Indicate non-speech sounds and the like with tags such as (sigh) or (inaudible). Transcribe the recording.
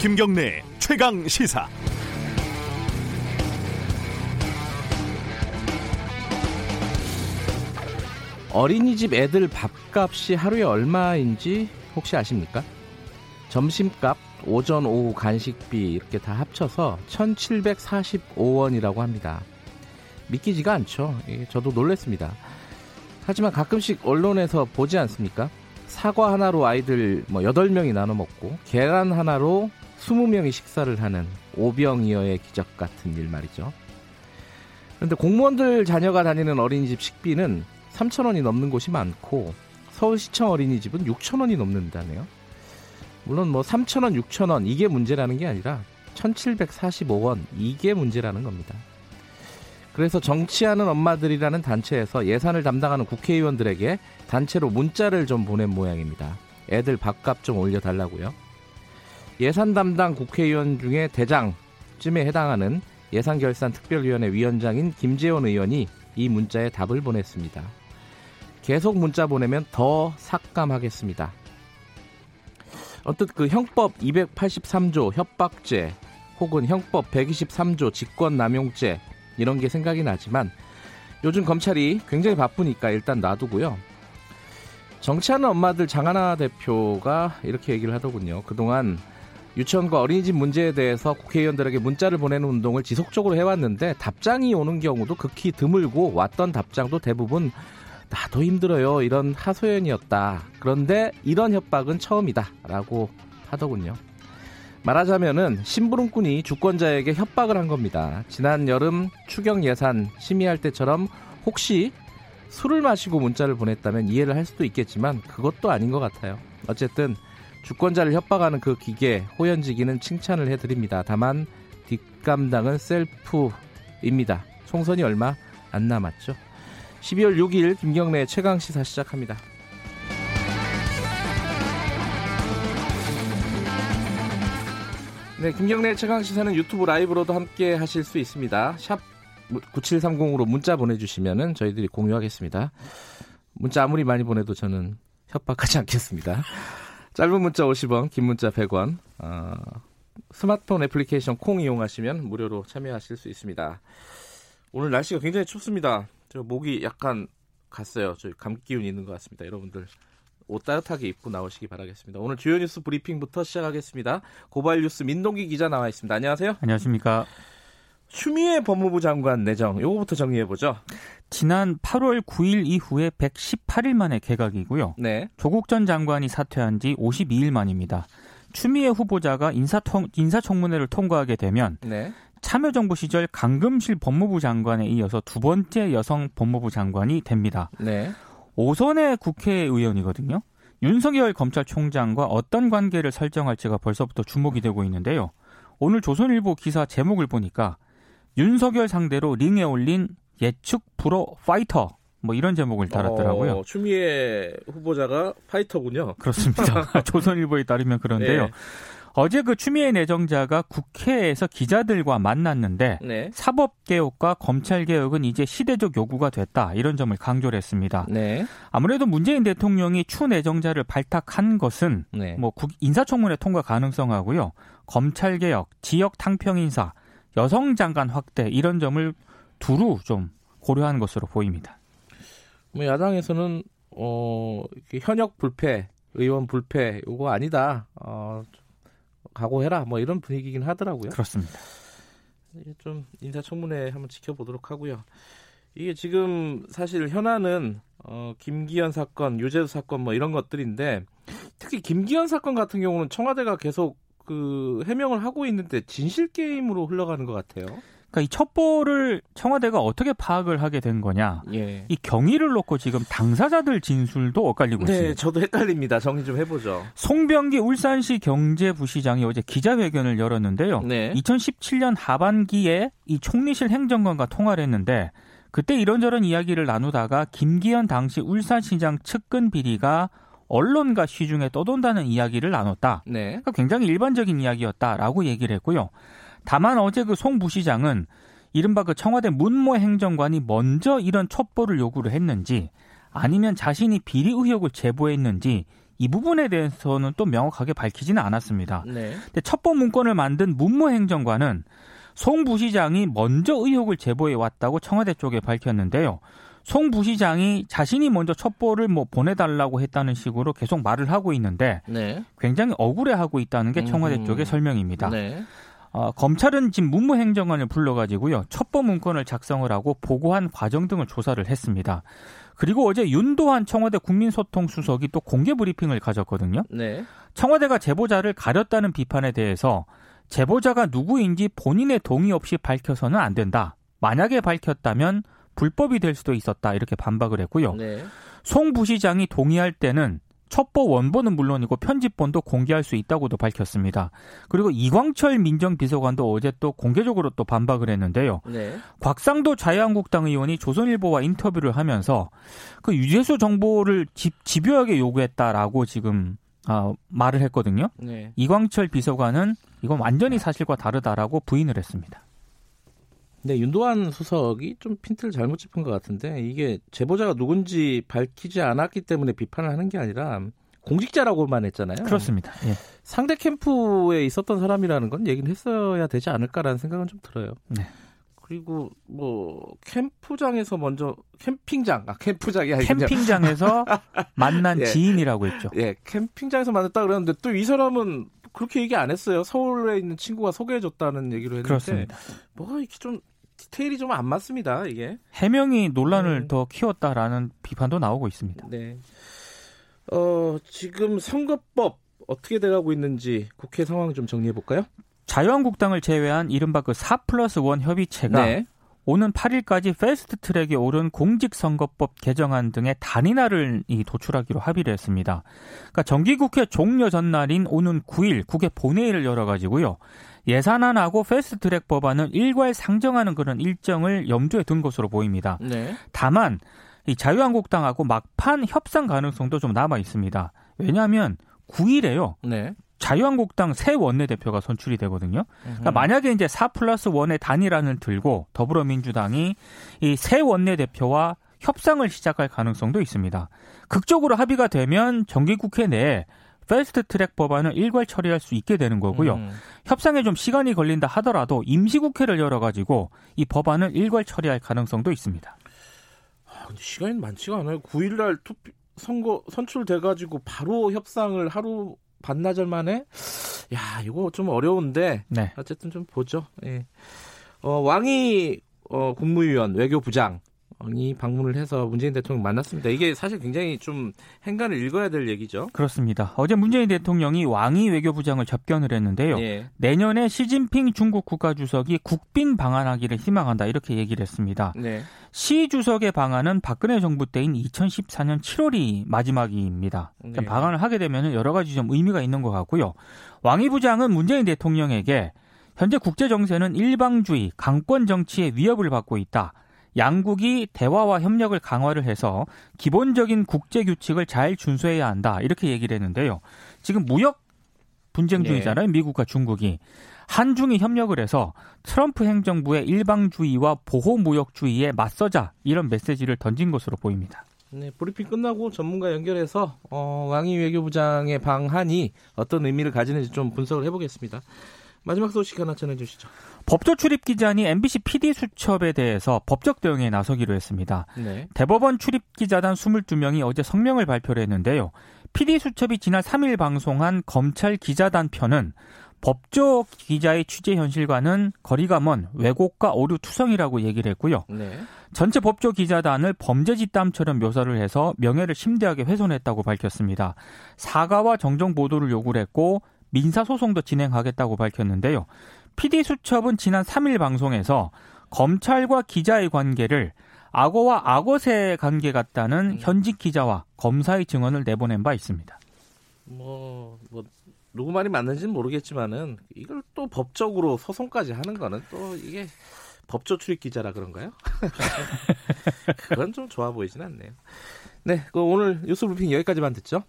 김경래 최강 시사. 어린이집 애들 밥값이 하루에 얼마인지 혹시 아십니까? 점심값, 오전, 오후 간식비 이렇게 다 합쳐서 1,745원이라고 합니다. 믿기지가 않죠. 예, 저도 놀랬습니다. 하지만 가끔씩 언론에서 보지 않습니까? 사과 하나로 아이들 뭐 8명이 나눠 먹고 계란 하나로 20명이 식사를 하는 오병이어의 기적 같은 일 말이죠. 그런데 공무원들 자녀가 다니는 어린이집 식비는 3천원이 넘는 곳이 많고 서울시청 어린이집은 6천원이 넘는다네요. 물론 뭐 3천원, 6천원 이게 문제라는 게 아니라 1745원 이게 문제라는 겁니다. 그래서 정치하는 엄마들이라는 단체에서 예산을 담당하는 국회의원들에게 단체로 문자를 좀 보낸 모양입니다. 애들 밥값 좀 올려달라고요. 예산 담당 국회의원 중에 대장쯤에 해당하는 예산결산특별위원회 위원장인 김재원 의원이 이 문자에 답을 보냈습니다. 계속 문자 보내면 더 삭감하겠습니다. 어떻 그 형법 283조 협박죄 혹은 형법 123조 직권남용죄 이런 게 생각이 나지만 요즘 검찰이 굉장히 바쁘니까 일단 놔두고요. 정치하는 엄마들 장하나 대표가 이렇게 얘기를 하더군요. 그동안 유치원과 어린이집 문제에 대해서 국회의원들에게 문자를 보내는 운동을 지속적으로 해왔는데 답장이 오는 경우도 극히 드물고 왔던 답장도 대부분 나도 힘들어요 이런 하소연이었다. 그런데 이런 협박은 처음이다라고 하더군요. 말하자면은 심부름꾼이 주권자에게 협박을 한 겁니다. 지난 여름 추경 예산 심의할 때처럼 혹시 술을 마시고 문자를 보냈다면 이해를 할 수도 있겠지만 그것도 아닌 것 같아요. 어쨌든 주권자를 협박하는 그 기계 호연지기는 칭찬을 해드립니다. 다만 뒷감당은 셀프입니다. 총선이 얼마 안 남았죠. 12월 6일 김경래 최강 시사 시작합니다. 네, 김경래 최강 시사는 유튜브 라이브로도 함께 하실 수 있습니다. 샵 9730으로 문자 보내주시면은 저희들이 공유하겠습니다. 문자 아무리 많이 보내도 저는 협박하지 않겠습니다. 짧은 문자 50원, 긴 문자 100원. 어, 스마트폰 애플리케이션 콩 이용하시면 무료로 참여하실 수 있습니다. 오늘 날씨가 굉장히 춥습니다. 저 목이 약간 갔어요. 저 감기 기운 있는 것 같습니다. 여러분들 옷 따뜻하게 입고 나오시기 바라겠습니다. 오늘 주요 뉴스 브리핑부터 시작하겠습니다. 고발 뉴스 민동기 기자 나와 있습니다. 안녕하세요. 안녕하십니까. 추미애 법무부 장관 내정 요거부터 정리해 보죠. 지난 8월 9일 이후에 118일 만에 개각이고요. 네. 조국 전 장관이 사퇴한 지 52일 만입니다. 추미애 후보자가 인사통, 인사청문회를 통과하게 되면 네. 참여정부 시절 강금실 법무부 장관에 이어서 두 번째 여성 법무부 장관이 됩니다. 네. 오선의 국회의원이거든요. 윤석열 검찰총장과 어떤 관계를 설정할지가 벌써부터 주목이 되고 있는데요. 오늘 조선일보 기사 제목을 보니까 윤석열 상대로 링에 올린 예측 프로 파이터 뭐 이런 제목을 달았더라고요. 어, 추미애 후보자가 파이터군요. 그렇습니다. (laughs) (laughs) 조선일보에 따르면 그런데요. 네. 어제 그 추미애 내정자가 국회에서 기자들과 만났는데 네. 사법 개혁과 검찰 개혁은 이제 시대적 요구가 됐다 이런 점을 강조를 했습니다. 네. 아무래도 문재인 대통령이 추 내정자를 발탁한 것은 네. 뭐 국- 인사청문회 통과 가능성하고요. 검찰 개혁, 지역 탕평 인사, 여성 장관 확대 이런 점을 두루 좀 고려한 것으로 보입니다. 뭐 야당에서는 어 현역 불패, 의원 불패 요거 아니다. 어 각오해라. 뭐 이런 분위기긴 하더라고요. 그렇습니다. 좀 인사청문회 한번 지켜보도록 하고요. 이게 지금 사실 현안은 어, 김기현 사건, 유재수 사건 뭐 이런 것들인데 특히 김기현 사건 같은 경우는 청와대가 계속 그 해명을 하고 있는데 진실 게임으로 흘러가는 것 같아요. 그러니까 이 첩보를 청와대가 어떻게 파악을 하게 된 거냐? 예. 이 경위를 놓고 지금 당사자들 진술도 엇갈리고 네, 있습니다. 저도 헷갈립니다. 정리 좀 해보죠. 송병기 울산시 경제부시장이 어제 기자회견을 열었는데요. 네. 2017년 하반기에 이 총리실 행정관과 통화를 했는데 그때 이런저런 이야기를 나누다가 김기현 당시 울산시장 측근 비리가 언론과 시중에 떠돈다는 이야기를 나눴다. 네. 그러니까 굉장히 일반적인 이야기였다라고 얘기를 했고요. 다만 어제 그 송 부시장은 이른바 그 청와대 문모 행정관이 먼저 이런 첩보를 요구를 했는지 아니면 자신이 비리 의혹을 제보했는지 이 부분에 대해서는 또 명확하게 밝히지는 않았습니다. 네. 근데 첩보 문건을 만든 문무행정관은 송 부시장이 먼저 의혹을 제보해 왔다고 청와대 쪽에 밝혔는데요. 송 부시장이 자신이 먼저 첩보를 뭐 보내달라고 했다는 식으로 계속 말을 하고 있는데 네. 굉장히 억울해하고 있다는 게 청와대 음. 쪽의 설명입니다. 네. 어, 검찰은 지금 문무행정관을 불러가지고요 첩보 문건을 작성을 하고 보고한 과정 등을 조사를 했습니다. 그리고 어제 윤도한 청와대 국민소통수석이 또 공개 브리핑을 가졌거든요. 네. 청와대가 제보자를 가렸다는 비판에 대해서 제보자가 누구인지 본인의 동의 없이 밝혀서는 안 된다. 만약에 밝혔다면 불법이 될 수도 있었다. 이렇게 반박을 했고요. 네. 송 부시장이 동의할 때는 첩보 원본은 물론이고 편집본도 공개할 수 있다고도 밝혔습니다. 그리고 이광철 민정비서관도 어제 또 공개적으로 또 반박을 했는데요. 네. 곽상도 자유한국당 의원이 조선일보와 인터뷰를 하면서 그 유재수 정보를 집, 집요하게 요구했다라고 지금 아, 말을 했거든요. 네. 이광철 비서관은 이건 완전히 사실과 다르다라고 부인을 했습니다. 네, 윤도한 수석이 좀 핀트를 잘못 짚은 것 같은데 이게 제보자가 누군지 밝히지 않았기 때문에 비판을 하는 게 아니라 공직자라고만 했잖아요. 그렇습니다. 예. 상대 캠프에 있었던 사람이라는 건 얘기는 했어야 되지 않을까라는 생각은 좀 들어요. 네. 그리고 뭐 캠프장에서 먼저 캠핑장, 아 캠프장이 그냥- 캠핑장에서 (laughs) 만난 예. 지인이라고 했죠. 예, 캠핑장에서 만났다 그랬는데 또 이 사람은 그렇게 얘기 안 했어요. 서울에 있는 친구가 소개해줬다는 얘기로 했는데 그렇습니다. 뭐 이렇게 좀 디테일이 좀 안 맞습니다. 이게. 해명이 논란을 음. 더 키웠다라는 비판도 나오고 있습니다. 네. 어, 지금 선거법 어떻게 돼가고 있는지 국회 상황 좀 정리해 볼까요? 자유한국당을 제외한 이른바 그4 플러스 1 협의체가 네. 오는 8일까지 패스트 트랙에 오른 공직선거법 개정안 등의 단일화를 이 도출하기로 합의를 했습니다. 그러니까 정기국회 종료 전날인 오는 9일 국회 본회의를 열어가지고요. 예산안하고 패스트 트랙 법안은 일괄 상정하는 그런 일정을 염두에 둔 것으로 보입니다. 네. 다만 이 자유한국당하고 막판 협상 가능성도 좀 남아 있습니다. 왜냐하면 9일에요. 네. 자유한국당 새 원내대표가 선출이 되거든요. 그러니까 만약에 이제 4 플러스 1의 단일안을 들고 더불어민주당이 이 새 원내대표와 협상을 시작할 가능성도 있습니다. 극적으로 합의가 되면 정기국회 내에 패스트 트랙 법안을 일괄 처리할 수 있게 되는 거고요. 음. 협상에 좀 시간이 걸린다 하더라도 임시국회를 열어가지고 이 법안을 일괄 처리할 가능성도 있습니다. 아, 근데 시간이 많지가 않아요. 9일날 투표 선거 선출돼가지고 바로 협상을 하루 반나절 만에 야 이거 좀 어려운데 네. 어쨌든 좀 보죠. 예. 어, 왕이 어, 국무위원 외교부장 이 방문을 해서 문재인 대통령 만났습니다. 이게 사실 굉장히 좀 행간을 읽어야 될 얘기죠. 그렇습니다. 어제 문재인 대통령이 왕이 외교부장을 접견을 했는데요. 예. 내년에 시진핑 중국 국가주석이 국빈 방한하기를 희망한다 이렇게 얘기를 했습니다. 네. 시 주석의 방한은 박근혜 정부 때인 2014년 7월이 마지막입니다. 네. 방한을 하게 되면 여러 가지 좀 의미가 있는 것 같고요. 왕이 부장은 문재인 대통령에게 현재 국제 정세는 일방주의, 강권 정치의 위협을 받고 있다. 양국이 대화와 협력을 강화를 해서 기본적인 국제 규칙을 잘 준수해야 한다. 이렇게 얘기를 했는데요. 지금 무역 분쟁주의잖아요. 미국과 중국이. 한중이 협력을 해서 트럼프 행정부의 일방주의와 보호무역주의에 맞서자 이런 메시지를 던진 것으로 보입니다. 네, 브리핑 끝나고 전문가 연결해서 어, 왕이 외교부장의 방한이 어떤 의미를 가지는지 좀 분석을 해보겠습니다. 마지막 소식 하나 전해주시죠. 법조 출입 기자니 MBC PD 수첩에 대해서 법적 대응에 나서기로 했습니다. 네. 대법원 출입 기자단 22명이 어제 성명을 발표를 했는데요. PD 수첩이 지난 3일 방송한 검찰 기자단 편은 법조 기자의 취재 현실과는 거리가 먼 왜곡과 오류 투성이라고 얘기를 했고요. 네. 전체 법조 기자단을 범죄 집단처럼 묘사를 해서 명예를 심대하게 훼손했다고 밝혔습니다. 사과와 정정 보도를 요구를 했고 민사 소송도 진행하겠다고 밝혔는데요. PD 수첩은 지난 3일 방송에서 검찰과 기자의 관계를 악어와 악어새 관계 같다는 음. 현직 기자와 검사의 증언을 내보낸 바 있습니다. 뭐, 뭐 누구 말이 맞는지는 모르겠지만은 이걸 또 법적으로 소송까지 하는 거는 또 이게 법조 출입 기자라 그런가요? (laughs) 그건 좀 좋아 보이진 않네요. 네, 그 오늘 뉴스 브리핑 여기까지만 듣죠.